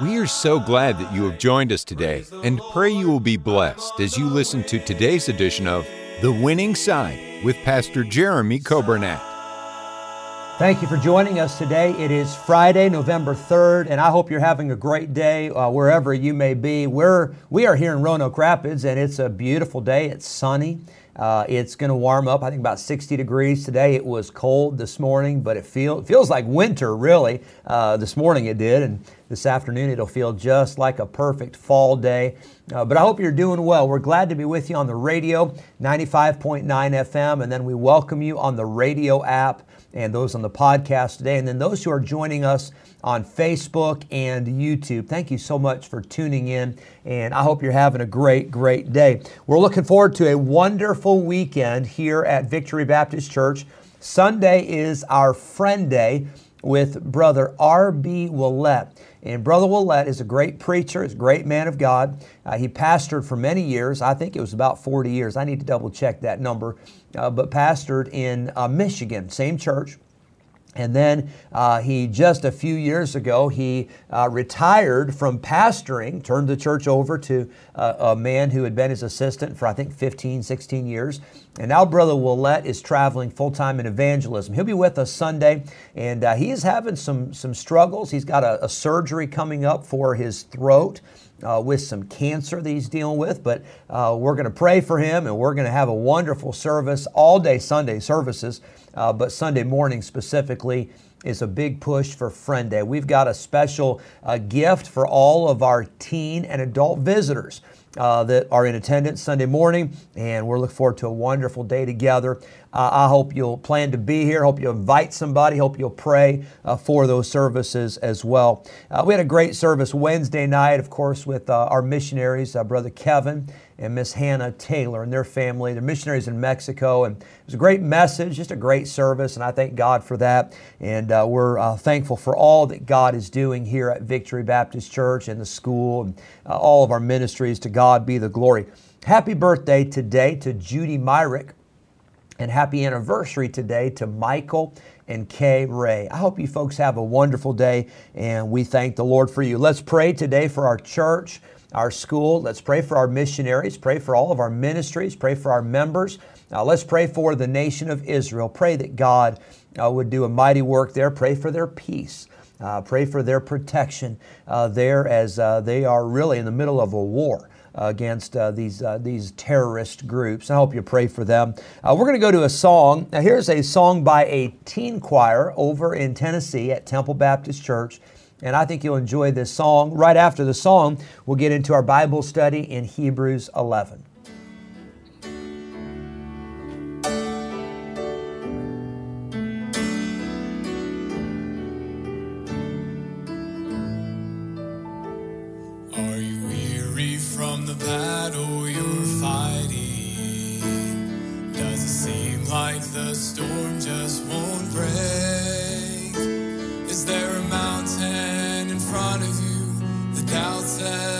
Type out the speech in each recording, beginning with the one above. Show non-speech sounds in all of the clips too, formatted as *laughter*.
We are so glad that you have joined us today and pray you will be blessed as you listen to today's edition of The Winning Side with Pastor Jeremy Coburnett. Thank you for joining us today. It is Friday, November 3rd, and I hope you're having a great day uh, wherever you may be. We're, we are here in Roanoke Rapids, and it's a beautiful day. It's sunny. Uh, it's going to warm up, I think about 60 degrees today. It was cold this morning, but it, feel, feels like winter, really. Uh, this morning it did, and this afternoon it'll feel just like a perfect fall day. Uh, but I hope you're doing well. We're glad to be with you on the radio, 95.9 FM, and then we welcome you on the radio app and those on the podcast today. And then those who are joining us on Facebook and YouTube, thank you so much for tuning in. And I hope you're having a great, great day. We're looking forward to a wonderful weekend here at Victory Baptist Church. Sunday is our friend day with Brother R.B. Ouellette. And Brother Ouellette is a great preacher, is a great man of God. Uh, he pastored for many years. I think it was about 40 years. I need to double check that number. Uh, but pastored in uh, Michigan, same church. And then uh, he just a few years ago he uh, retired from pastoring, turned the church over to uh, a man who had been his assistant for I think 15, 16 years. And now Brother Ouellette is traveling full time in evangelism. He'll be with us Sunday, and uh, he is having some some struggles. He's got a, a surgery coming up for his throat. Uh, with some cancer that he's dealing with, but uh, we're going to pray for him and we're going to have a wonderful service, all day Sunday services uh, but Sunday morning specifically is a big push for Friend Day. We've got a special uh, gift for all of our teen and adult visitors. Uh, that are in attendance Sunday morning, and we're looking forward to a wonderful day together. Uh, I hope you'll plan to be here. Hope you'll invite somebody. Hope you'll pray uh, for those services as well. Uh, we had a great service Wednesday night, of course, with uh, our missionaries, uh, Brother Kevin and Miss Hannah Taylor and their family. They're missionaries in Mexico, and it was a great message, just a great service, and I thank God for that. And uh, we're uh, thankful for all that God is doing here at Victory Baptist Church and the school and uh, all of our ministries. To God be the glory. Happy birthday today to Judy Myrick, and happy anniversary today to Michael and Kay Ray. I hope you folks have a wonderful day, and we thank the Lord for you. Let's pray today for our church our school. Let's pray for our missionaries, pray for all of our ministries, pray for our members. Now, let's pray for the nation of Israel. Pray that God uh, would do a mighty work there. Pray for their peace. Uh, pray for their protection uh, there as uh, they are really in the middle of a war against uh, these uh, these terrorist groups. I hope you pray for them. Uh, we're going to go to a song. Now, here's a song by a teen choir over in Tennessee at Temple Baptist Church. And I think you'll enjoy this song. Right after the song, we'll get into our Bible study in Hebrews 11. Are you weary from the battle you're fighting? Does it seem like the storm just won't break? Is there a mountain in front of you? The doubt says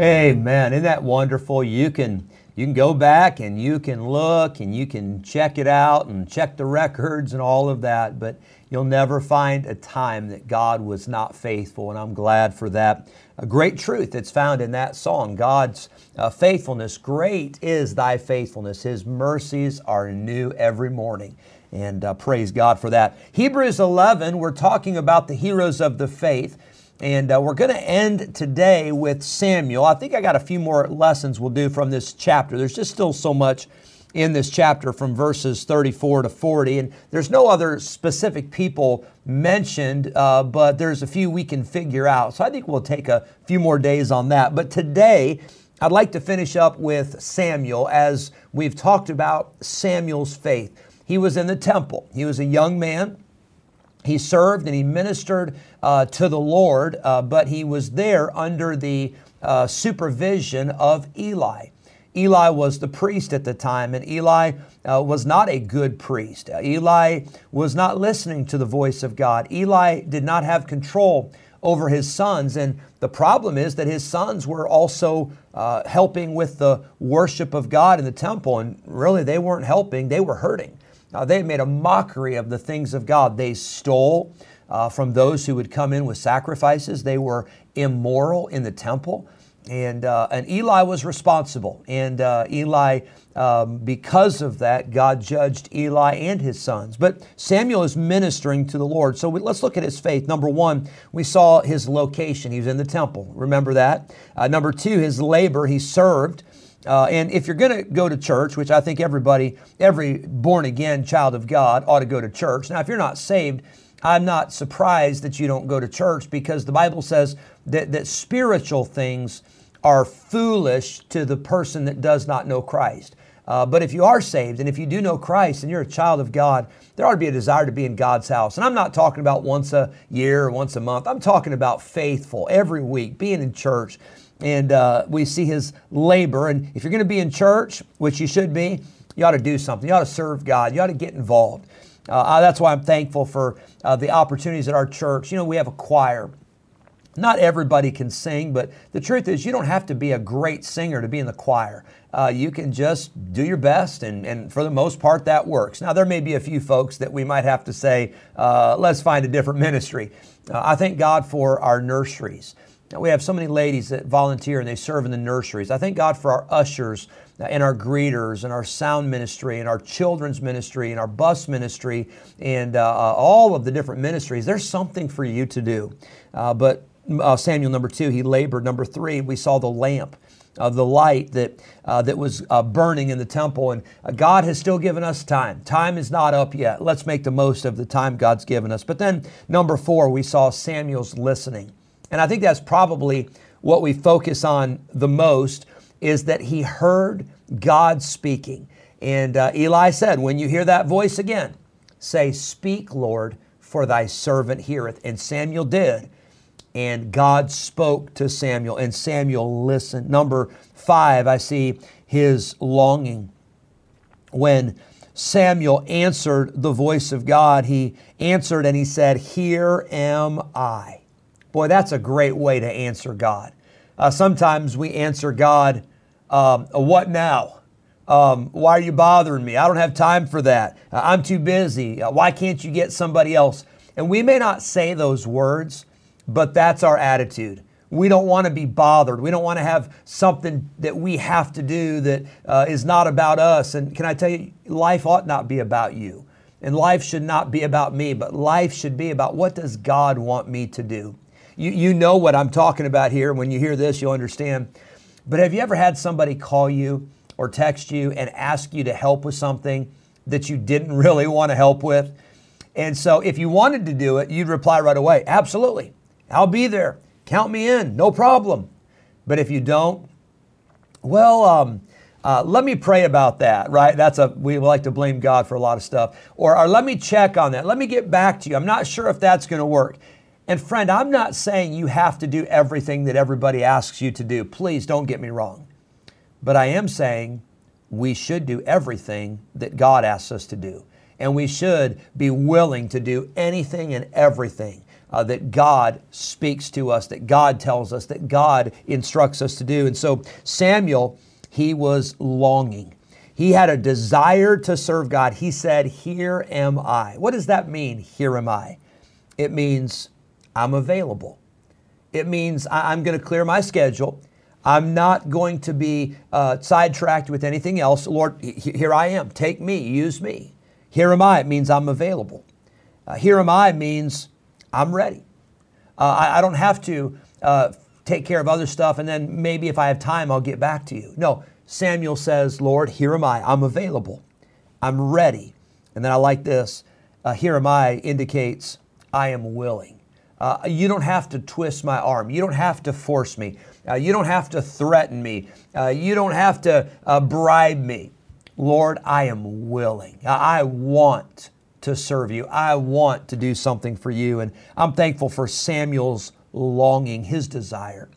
Amen. Isn't that wonderful? You can you can go back and you can look and you can check it out and check the records and all of that, but you'll never find a time that God was not faithful, and I'm glad for that. A great truth that's found in that song God's uh, faithfulness. Great is thy faithfulness. His mercies are new every morning. And uh, praise God for that. Hebrews 11, we're talking about the heroes of the faith. And uh, we're going to end today with Samuel. I think I got a few more lessons we'll do from this chapter. There's just still so much in this chapter from verses 34 to 40. And there's no other specific people mentioned, uh, but there's a few we can figure out. So I think we'll take a few more days on that. But today, I'd like to finish up with Samuel as we've talked about Samuel's faith. He was in the temple, he was a young man. He served and he ministered uh, to the Lord, uh, but he was there under the uh, supervision of Eli. Eli was the priest at the time, and Eli uh, was not a good priest. Uh, Eli was not listening to the voice of God. Eli did not have control over his sons, and the problem is that his sons were also uh, helping with the worship of God in the temple, and really they weren't helping, they were hurting. Uh, they made a mockery of the things of God. They stole uh, from those who would come in with sacrifices. They were immoral in the temple. And, uh, and Eli was responsible. And uh, Eli, um, because of that, God judged Eli and his sons. But Samuel is ministering to the Lord. So we, let's look at his faith. Number one, we saw his location. He was in the temple. Remember that? Uh, number two, his labor. He served. Uh, and if you're going to go to church, which I think everybody, every born again child of God ought to go to church. Now, if you're not saved, I'm not surprised that you don't go to church because the Bible says that, that spiritual things are foolish to the person that does not know Christ. Uh, but if you are saved and if you do know Christ and you're a child of God, there ought to be a desire to be in God's house. And I'm not talking about once a year or once a month. I'm talking about faithful every week, being in church. And uh, we see his labor. And if you're going to be in church, which you should be, you ought to do something. You ought to serve God. You ought to get involved. Uh, that's why I'm thankful for uh, the opportunities at our church. You know, we have a choir. Not everybody can sing, but the truth is, you don't have to be a great singer to be in the choir. Uh, you can just do your best, and, and for the most part, that works. Now, there may be a few folks that we might have to say, uh, let's find a different ministry. Uh, I thank God for our nurseries. We have so many ladies that volunteer and they serve in the nurseries. I thank God for our ushers and our greeters and our sound ministry and our children's ministry and our bus ministry and uh, all of the different ministries. There's something for you to do. Uh, but uh, Samuel number two, he labored. Number three, we saw the lamp. Uh, the light that uh, that was uh, burning in the temple, and uh, God has still given us time. Time is not up yet. Let's make the most of the time God's given us. But then, number four, we saw Samuel's listening, and I think that's probably what we focus on the most is that he heard God speaking. And uh, Eli said, "When you hear that voice again, say, Speak, Lord, for thy servant heareth." And Samuel did and God spoke to Samuel, and Samuel listened. Number five, I see his longing. When Samuel answered the voice of God, he answered and he said, Here am I. Boy, that's a great way to answer God. Uh, sometimes we answer God, um, What now? Um, why are you bothering me? I don't have time for that. Uh, I'm too busy. Uh, why can't you get somebody else? And we may not say those words, but that's our attitude. We don't want to be bothered. We don't want to have something that we have to do that uh, is not about us. And can I tell you, life ought not be about you. And life should not be about me, but life should be about what does God want me to do? You, you know what I'm talking about here. When you hear this, you'll understand. But have you ever had somebody call you or text you and ask you to help with something that you didn't *laughs* really want to help with? And so if you wanted to do it, you'd reply right away, absolutely. I'll be there. Count me in, no problem. But if you don't, well, um, uh, let me pray about that, right? That's a, we like to blame God for a lot of stuff. Or, or let me check on that. Let me get back to you. I'm not sure if that's going to work. And friend, I'm not saying you have to do everything that everybody asks you to do. Please don't get me wrong. But I am saying we should do everything that God asks us to do. And we should be willing to do anything and everything uh, that God speaks to us, that God tells us, that God instructs us to do. And so Samuel, he was longing. He had a desire to serve God. He said, Here am I. What does that mean, here am I? It means I'm available. It means I'm going to clear my schedule. I'm not going to be uh, sidetracked with anything else. Lord, here I am. Take me, use me. Here am I. It means I'm available. Uh, here am I means I'm ready. Uh, I, I, don't have to uh, take care of other stuff and then maybe if I have time, I'll get back to you. No, Samuel says, Lord, here am I. I'm available. I'm ready. And then I like this. Uh, here am I indicates I am willing. Uh, you don't have to twist my arm. You don't have to force me. Uh, you don't have to threaten me. Uh, you don't have to uh, bribe me. Lord, I am willing. I want to serve you. I want to do something for you. And I'm thankful for Samuel's longing, his desire.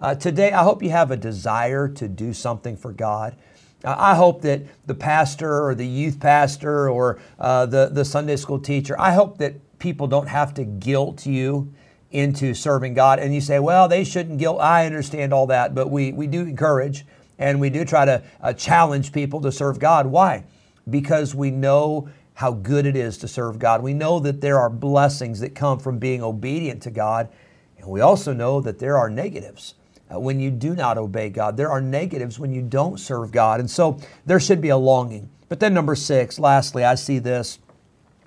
Uh, today, I hope you have a desire to do something for God. Uh, I hope that the pastor or the youth pastor or the, the Sunday school teacher, I hope that people don't have to guilt you into serving God. And you say, well, they shouldn't guilt. I understand all that, but we, we do encourage and we do try to uh, challenge people to serve God. Why? Because we know how good it is to serve God. We know that there are blessings that come from being obedient to God. And we also know that there are negatives uh, when you do not obey God. There are negatives when you don't serve God. And so there should be a longing. But then, number six, lastly, I see this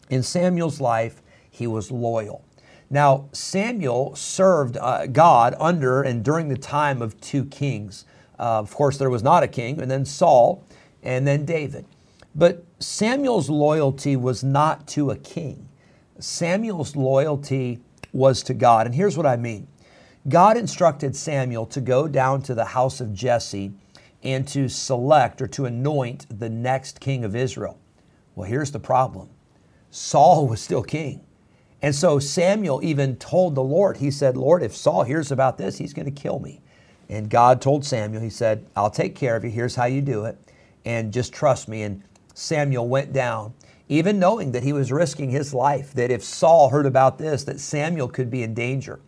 in Samuel's life, he was loyal. Now, Samuel served uh, God under and during the time of two kings. Uh, of course, there was not a king, and then Saul, and then David. But Samuel's loyalty was not to a king. Samuel's loyalty was to God. And here's what I mean God instructed Samuel to go down to the house of Jesse and to select or to anoint the next king of Israel. Well, here's the problem Saul *laughs* was still king. And so Samuel even told the Lord, he said, Lord, if Saul hears about this, he's going to kill me. And God told Samuel, he said, I'll take care of you. Here's how you do it. And just trust me. And Samuel went down, even knowing that he was risking his life, that if Saul heard about this, that Samuel could be in danger.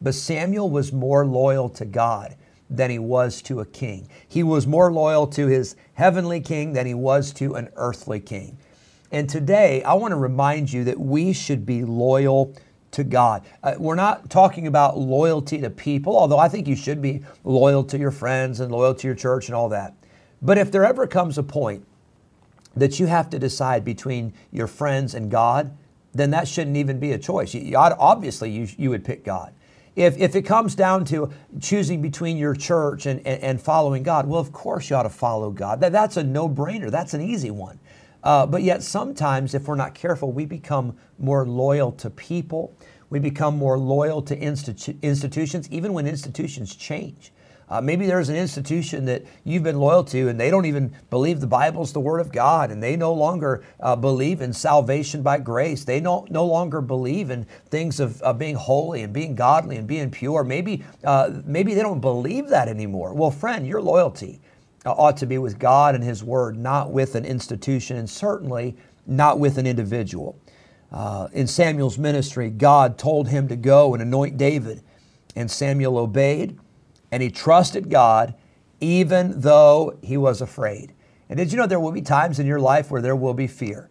But Samuel was more loyal to God than he was to a king. He was more loyal to his heavenly king than he was to an earthly king. And today, I want to remind you that we should be loyal to God. Uh, we're not talking about loyalty to people, although I think you should be loyal to your friends and loyal to your church and all that. But if there ever comes a point that you have to decide between your friends and God, then that shouldn't even be a choice. You, obviously, you, you would pick God. If, if it comes down to choosing between your church and, and, and following God, well, of course you ought to follow God. That, that's a no brainer, that's an easy one. Uh, but yet, sometimes, if we're not careful, we become more loyal to people. We become more loyal to institu- institutions, even when institutions change. Uh, maybe there's an institution that you've been loyal to and they don't even believe the Bible's the Word of God and they no longer uh, believe in salvation by grace. They no, no longer believe in things of, of being holy and being godly and being pure. Maybe, uh, maybe they don't believe that anymore. Well, friend, your loyalty ought to be with God and His Word, not with an institution, and certainly not with an individual. Uh, in Samuel's ministry, God told him to go and anoint David, and Samuel obeyed, and he trusted God even though he was afraid. And did you know there will be times in your life where there will be fear?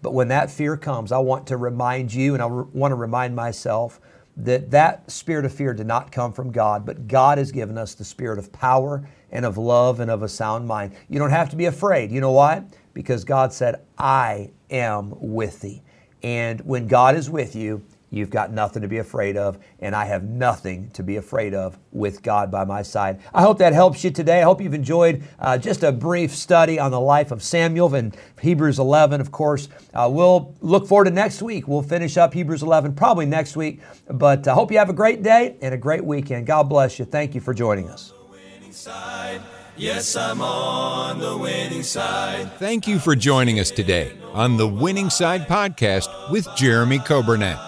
But when that fear comes, I want to remind you and I want to remind myself that that spirit of fear did not come from God, but God has given us the spirit of power and of love and of a sound mind. You don't have to be afraid. You know why? Because God said, I am with thee. And when God is with you, You've got nothing to be afraid of, and I have nothing to be afraid of with God by my side. I hope that helps you today. I hope you've enjoyed uh, just a brief study on the life of Samuel and Hebrews 11, of course. Uh, we'll look forward to next week. We'll finish up Hebrews 11 probably next week, but I hope you have a great day and a great weekend. God bless you. Thank you for joining us. Yes, I'm on the winning side. Thank you for joining us today on the Winning Side Podcast with Jeremy Coburnett